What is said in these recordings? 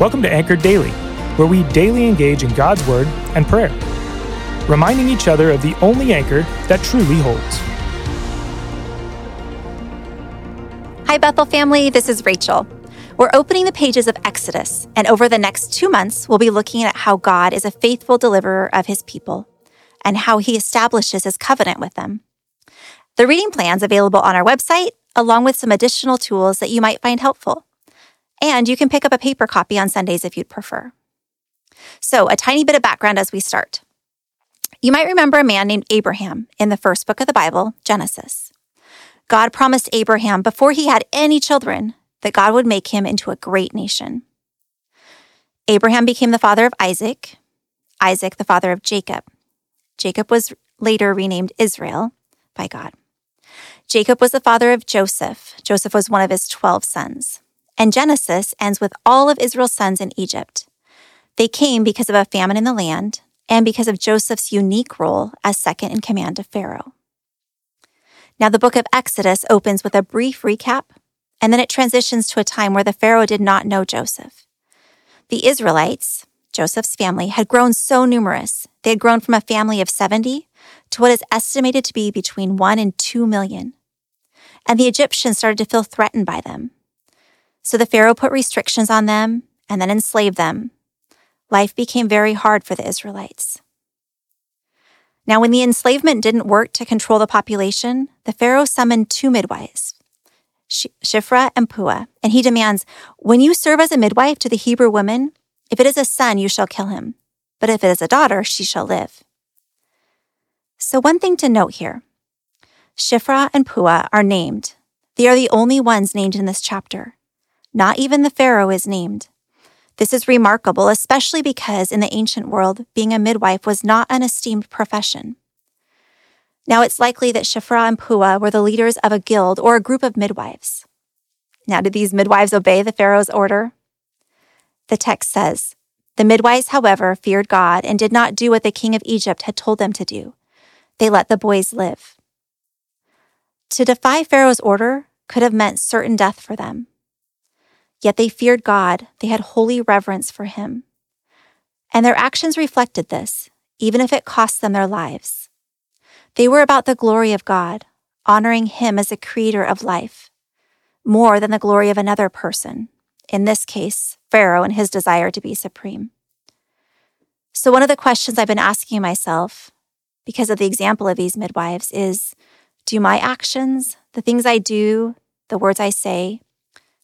Welcome to Anchored Daily, where we daily engage in God's Word and prayer, reminding each other of the only anchor that truly holds. Hi, Bethel family. This is Rachel. We're opening the pages of Exodus, and over the next two months, we'll be looking at how God is a faithful deliverer of his people and how he establishes his covenant with them. The reading plan's available on our website, along with some additional tools that you might find helpful. And you can pick up a paper copy on Sundays if you'd prefer. So, a tiny bit of background as we start. You might remember a man named Abraham in the first book of the Bible, Genesis. God promised Abraham before he had any children that God would make him into a great nation. Abraham became the father of Isaac, Isaac the father of Jacob. Jacob was later renamed Israel by God. Jacob was the father of Joseph. Joseph was one of his 12 sons. And Genesis ends with all of Israel's sons in Egypt. They came because of a famine in the land and because of Joseph's unique role as second in command of Pharaoh. Now, the book of Exodus opens with a brief recap, and then it transitions to a time where the Pharaoh did not know Joseph. The Israelites, Joseph's family, had grown so numerous. They had grown from a family of 70 to what is estimated to be between 1 and 2 million. And the Egyptians started to feel threatened by them. So the Pharaoh put restrictions on them and then enslaved them. Life became very hard for the Israelites. Now, when the enslavement didn't work to control the population, the Pharaoh summoned two midwives, Shiphrah and Puah, and he demands, When you serve as a midwife to the Hebrew woman, if it is a son, you shall kill him, but if it is a daughter, she shall live. So, one thing to note here Shiphrah and Puah are named. They are the only ones named in this chapter. Not even the Pharaoh is named. This is remarkable, especially because in the ancient world, being a midwife was not an esteemed profession. Now it's likely that Shiphrah and Puah were the leaders of a guild or a group of midwives. Now, did these midwives obey the Pharaoh's order? The text says, The midwives, however, feared God and did not do what the king of Egypt had told them to do. They let the boys live. To defy Pharaoh's order could have meant certain death for them. Yet they feared God, they had holy reverence for him. And their actions reflected this, even if it cost them their lives. They were about the glory of God, honoring him as a creator of life, more than the glory of another person, in this case, Pharaoh and his desire to be supreme. So, one of the questions I've been asking myself, because of the example of these midwives, is do my actions, the things I do, the words I say,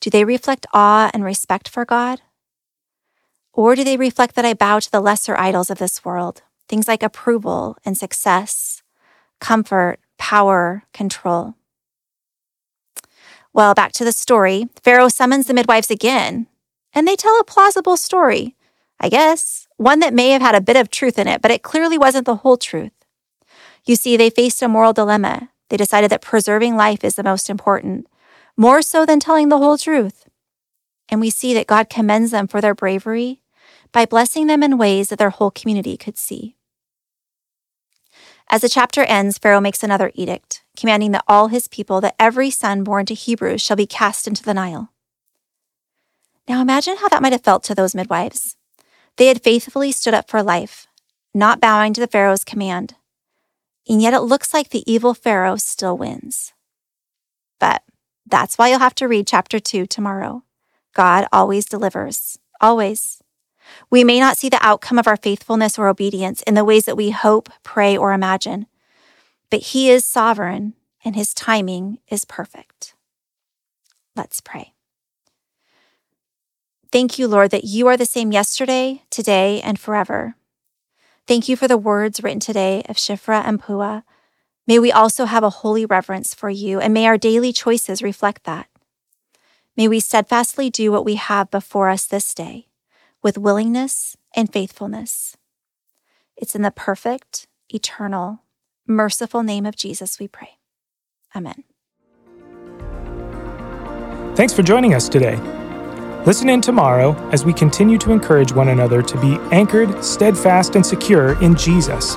do they reflect awe and respect for God? Or do they reflect that I bow to the lesser idols of this world, things like approval and success, comfort, power, control? Well, back to the story. Pharaoh summons the midwives again, and they tell a plausible story, I guess, one that may have had a bit of truth in it, but it clearly wasn't the whole truth. You see, they faced a moral dilemma. They decided that preserving life is the most important, more so than telling the whole truth. And we see that God commends them for their bravery by blessing them in ways that their whole community could see. As the chapter ends, Pharaoh makes another edict, commanding that all his people, that every son born to Hebrews shall be cast into the Nile. Now imagine how that might have felt to those midwives. They had faithfully stood up for life, not bowing to the Pharaoh's command. And yet it looks like the evil Pharaoh still wins. But that's why you'll have to read chapter 2 tomorrow. God always delivers, always. We may not see the outcome of our faithfulness or obedience in the ways that we hope, pray, or imagine, but He is sovereign and His timing is perfect. Let's pray. Thank you, Lord, that you are the same yesterday, today, and forever. Thank you for the words written today of Shiphrah and Puah May we also have a holy reverence for you, and may our daily choices reflect that. May we steadfastly do what we have before us this day with willingness and faithfulness. It's in the perfect, eternal, merciful name of Jesus we pray. Amen. Thanks for joining us today. Listen in tomorrow as we continue to encourage one another to be anchored, steadfast, and secure in Jesus.